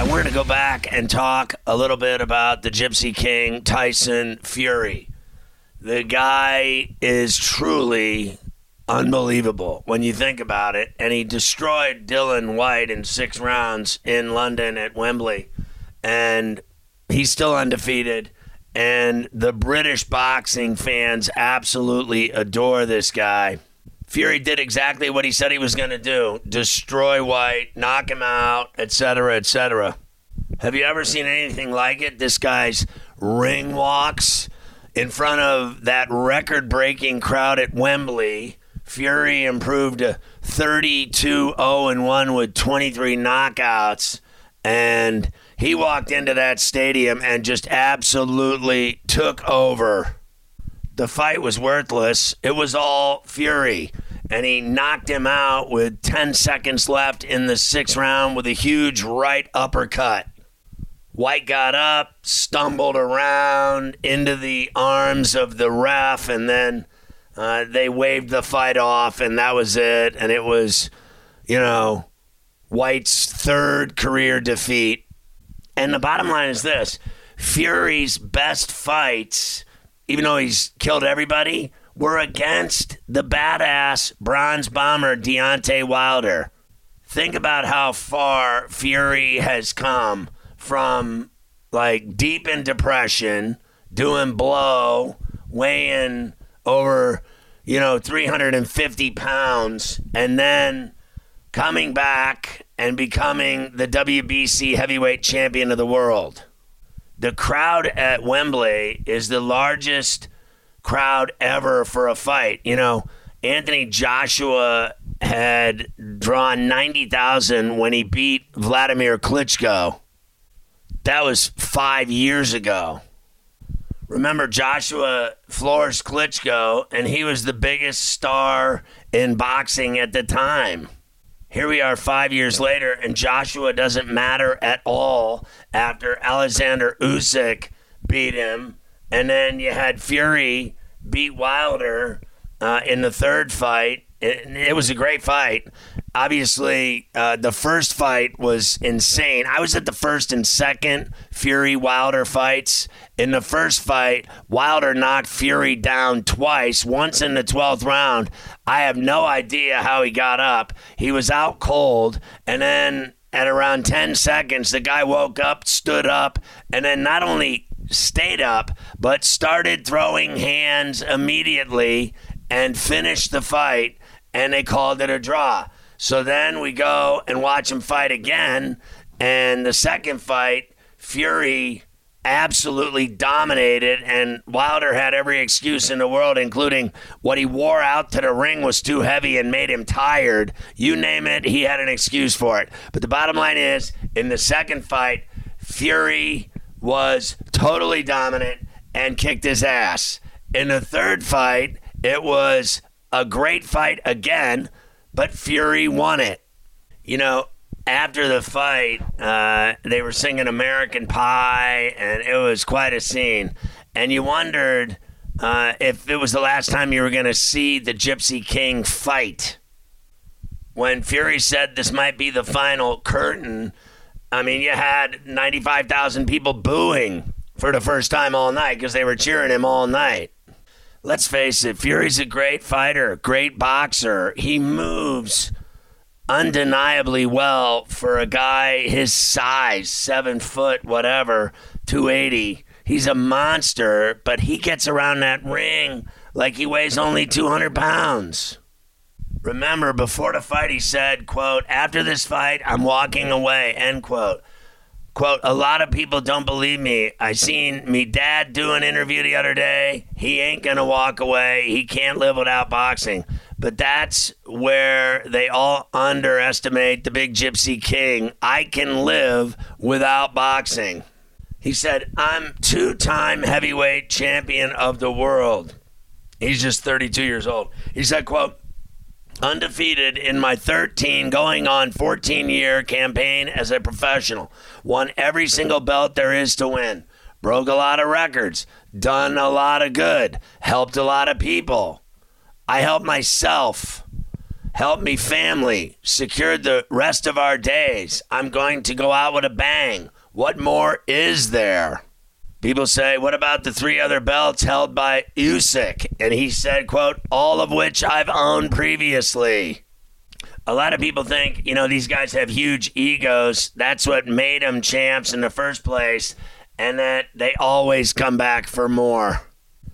And we're gonna go back and talk a little bit about the Gypsy King, Tyson Fury. The guy is truly unbelievable when you think about it. And he destroyed Dillian Whyte in six rounds in London at Wembley. And he's still undefeated. And the British boxing fans absolutely adore this guy. Fury did exactly what he said he was going to do destroy Whyte, knock him out, etc., etc. Have you ever seen anything like it? This guy's ring walks in front of that record breaking crowd at Wembley. Fury improved to 32 0 and 1 with 23 knockouts. And he walked into that stadium and just absolutely took over. The fight was worthless. It was all Fury. And he knocked him out with 10 seconds left in the sixth round with a huge right uppercut. Whyte got up, stumbled around into the arms of the ref, and then uh, they waved the fight off, and that was it. And it was, you know, Whyte's third career defeat. And the bottom line is this Fury's best fights, even though he's killed everybody, we're against the badass bronze bomber Deontay Wilder. Think about how far Fury has come from like deep in depression, doing blow, weighing over, you know, 350 pounds, and then coming back and becoming the WBC heavyweight champion of the world. The crowd at Wembley is the largest crowd ever for a fight. You know, Anthony Joshua had drawn 90,000 when he beat Vladimir Klitschko. That was five years ago. Remember, Joshua floors Klitschko, and he was the biggest star in boxing at the time. Here we are five years later, and Joshua doesn't matter at all after Alexander Usyk beat him. And then you had Fury beat Wilder uh, in the third fight. It, it, was a great fight. Obviously, uh, the first fight was insane. I was at the first and second Fury Wilder fights. In the first fight, Wilder knocked Fury down twice, once in the 12th round. I have no idea how he got up. He was out cold, and then at around 10 seconds, the guy woke up, stood up, and then not only stayed up, but started throwing hands immediately and finished the fight, and they called it a draw. So then we go and watch him fight again, and the second fight, Fury absolutely dominated, and Wilder had every excuse in the world, including what he wore out to the ring was too heavy and made him tired. You name it, he had an excuse for it. But the bottom line is, in the second fight, Fury was totally dominant and kicked his ass. In the third fight, it was a great fight again, but Fury won it. You know, after the fight, uh, they were singing American Pie, and it was quite a scene. And you wondered uh, if it was the last time you were going to see the Gypsy King fight. When Fury said this might be the final curtain, I mean, you had 95,000 people booing for the first time all night because they were cheering him all night. Let's face it, Fury's a great fighter, great boxer. He moves undeniably well for a guy his size, seven foot, whatever, 280. He's a monster, but he gets around that ring like he weighs only 200 pounds. Remember, before the fight, he said, quote, after this fight, I'm walking away, end quote. Quote, a lot of people don't believe me. I seen me dad do an interview the other day. He ain't gonna walk away. He can't live without boxing. But that's where they all underestimate the big gypsy king. I can live without boxing. He said, I'm two time heavyweight champion of the world. He's just 32 years old. He said, quote, undefeated in my 13 going on 14 year campaign as a professional. Won every single belt there is to win. Broke a lot of records. Done a lot of good. Helped a lot of people. I helped myself. Helped me family. Secured the rest of our days. I'm going to go out with a bang. What more is there? People say, what about the three other belts held by Usyk? And he said, quote, all of which I've owned previously. A lot of people think, you know, these guys have huge egos. That's what made them champs in the first place, and that they always come back for more.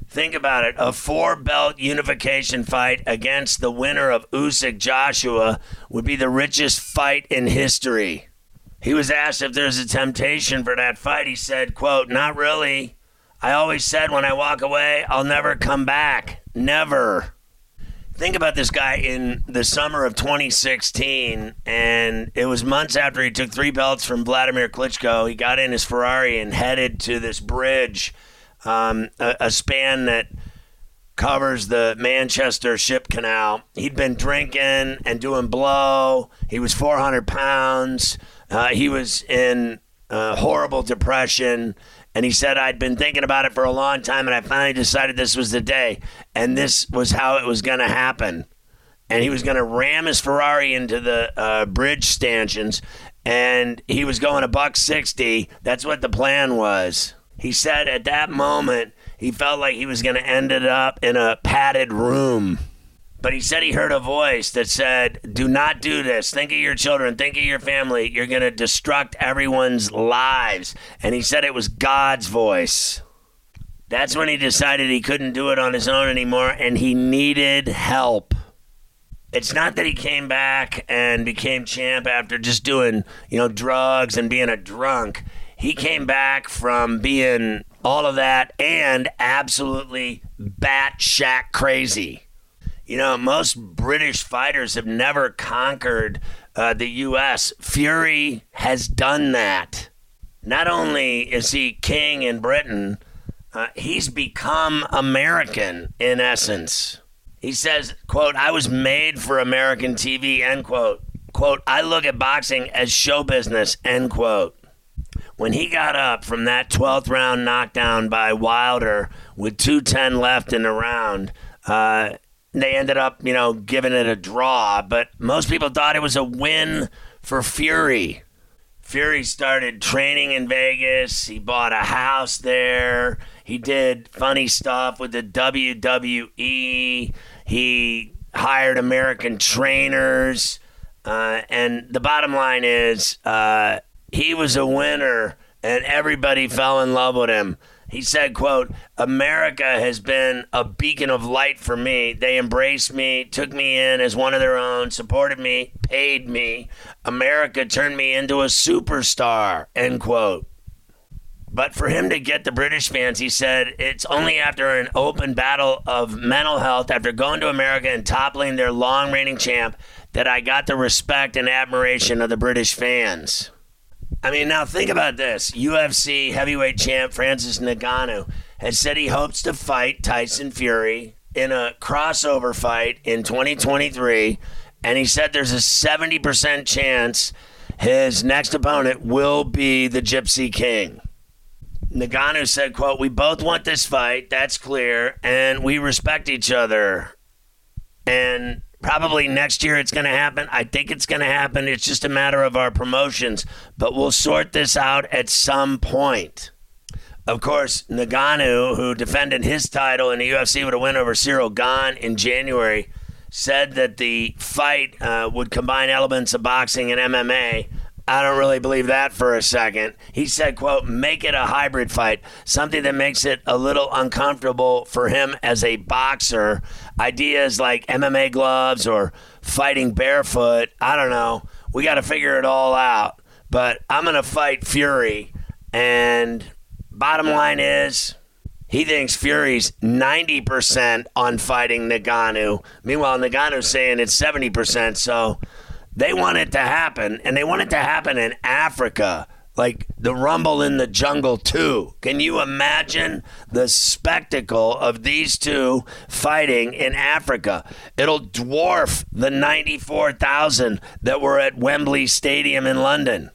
Think about it a four belt unification fight against the winner of Usyk Joshua would be the richest fight in history. He was asked if there's a temptation for that fight. He said, quote, not really. I always said when I walk away, I'll never come back. Never. Think about this guy in the summer of 2016, and it was months after he took three belts from Vladimir Klitschko. He got in his Ferrari and headed to this bridge, um, a, a span that covers the Manchester Ship Canal. He'd been drinking and doing blow. He was 400 pounds. Uh, he was in uh, horrible depression. And he said, I'd been thinking about it for a long time, and I finally decided this was the day. And this was how it was going to happen. And he was going to ram his Ferrari into the uh, bridge stanchions, and he was going a buck 60. That's what the plan was. He said at that moment, he felt like he was going to end it up in a padded room. But he said he heard a voice that said, Do not do this. Think of your children. Think of your family. You're going to destruct everyone's lives. And he said it was God's voice. That's when he decided he couldn't do it on his own anymore and he needed help. It's not that he came back and became champ after just doing, you know, drugs and being a drunk. He came back from being all of that and absolutely bat shack crazy. You know, most British fighters have never conquered uh, the U.S. Fury has done that. Not only is he king in Britain, uh, he's become American in essence. He says, quote, I was made for American TV, end quote. Quote, I look at boxing as show business, end quote. When he got up from that 12th round knockdown by Wilder with 210 left in the round, uh, they ended up, you know, giving it a draw, but most people thought it was a win for Fury. Fury started training in Vegas. He bought a house there. He did funny stuff with the WWE. He hired American trainers. Uh, and the bottom line is, uh, he was a winner, and everybody fell in love with him. He said, quote, America has been a beacon of light for me. They embraced me, took me in as one of their own, supported me, paid me. America turned me into a superstar, end quote. But for him to get the British fans, he said, it's only after an open battle of mental health, after going to America and toppling their long reigning champ, that I got the respect and admiration of the British fans. I mean, now think about this. UFC heavyweight champ Francis Ngannou has said he hopes to fight Tyson Fury in a crossover fight in 2023, and he said there's a 70% chance his next opponent will be the Gypsy King. Ngannou said, quote, We both want this fight, that's clear, and we respect each other. And Probably next year it's going to happen. I think it's going to happen. It's just a matter of our promotions, but we'll sort this out at some point. Of course, Ngannou, who defended his title in the UFC with a win over Cyril Gane in January, said that the fight uh, would combine elements of boxing and MMA. I don't really believe that for a second. He said, quote, make it a hybrid fight, something that makes it a little uncomfortable for him as a boxer. Ideas like MMA gloves or fighting barefoot, I don't know. We got to figure it all out. But I'm going to fight Fury. And bottom line is, he thinks Fury's 90% on fighting Ngannou. Meanwhile, Ngannou's saying it's 70%. So they want it to happen, and they want it to happen in Africa, like the Rumble in the Jungle 2. Can you imagine the spectacle of these two fighting in Africa? It'll dwarf the 94,000 that were at Wembley Stadium in London.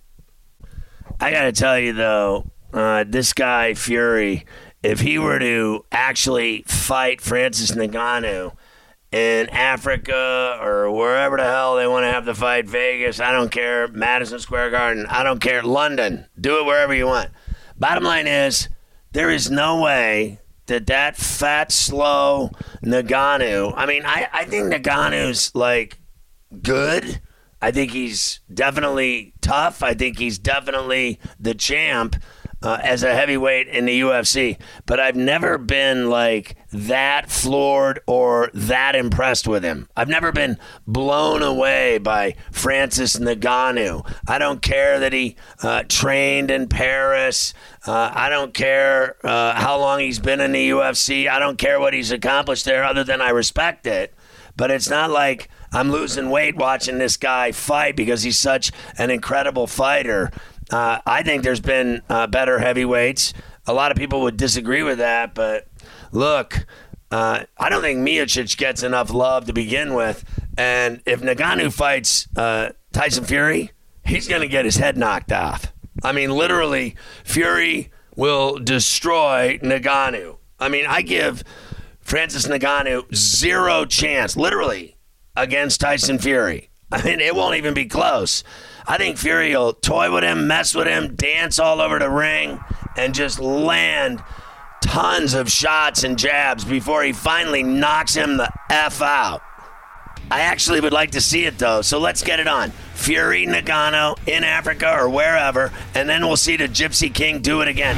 I got to tell you, though, uh, this guy, Fury, if he were to actually fight Francis Ngannou, in Africa or wherever the hell they want to have the fight, Vegas, I don't care, Madison Square Garden, I don't care, London, do it wherever you want. Bottom line is, there is no way that that fat, slow Ngannou, I mean, I, I think Ngannou's like good. I think he's definitely tough. I think he's definitely the champ uh, as a heavyweight in the UFC, but I've never been like that floored or that impressed with him. I've never been blown away by Francis Ngannou. I don't care that he uh, trained in Paris. Uh, I don't care uh, how long he's been in the UFC. I don't care what he's accomplished there, other than I respect it. But it's not like I'm losing weight watching this guy fight because he's such an incredible fighter. Uh, I think there's been uh, better heavyweights. A lot of people would disagree with that, but look, uh, I don't think Miocic gets enough love to begin with. And if Ngannou fights uh, Tyson Fury, he's going to get his head knocked off. I mean, literally, Fury will destroy Ngannou. I mean, I give Francis Ngannou zero chance, literally, against Tyson Fury. I mean, it won't even be close. I think Fury will toy with him, mess with him, dance all over the ring, and just land tons of shots and jabs before he finally knocks him the F out. I actually would like to see it though, so let's get it on. Fury Ngannou in Africa or wherever, and then we'll see the Gypsy King do it again.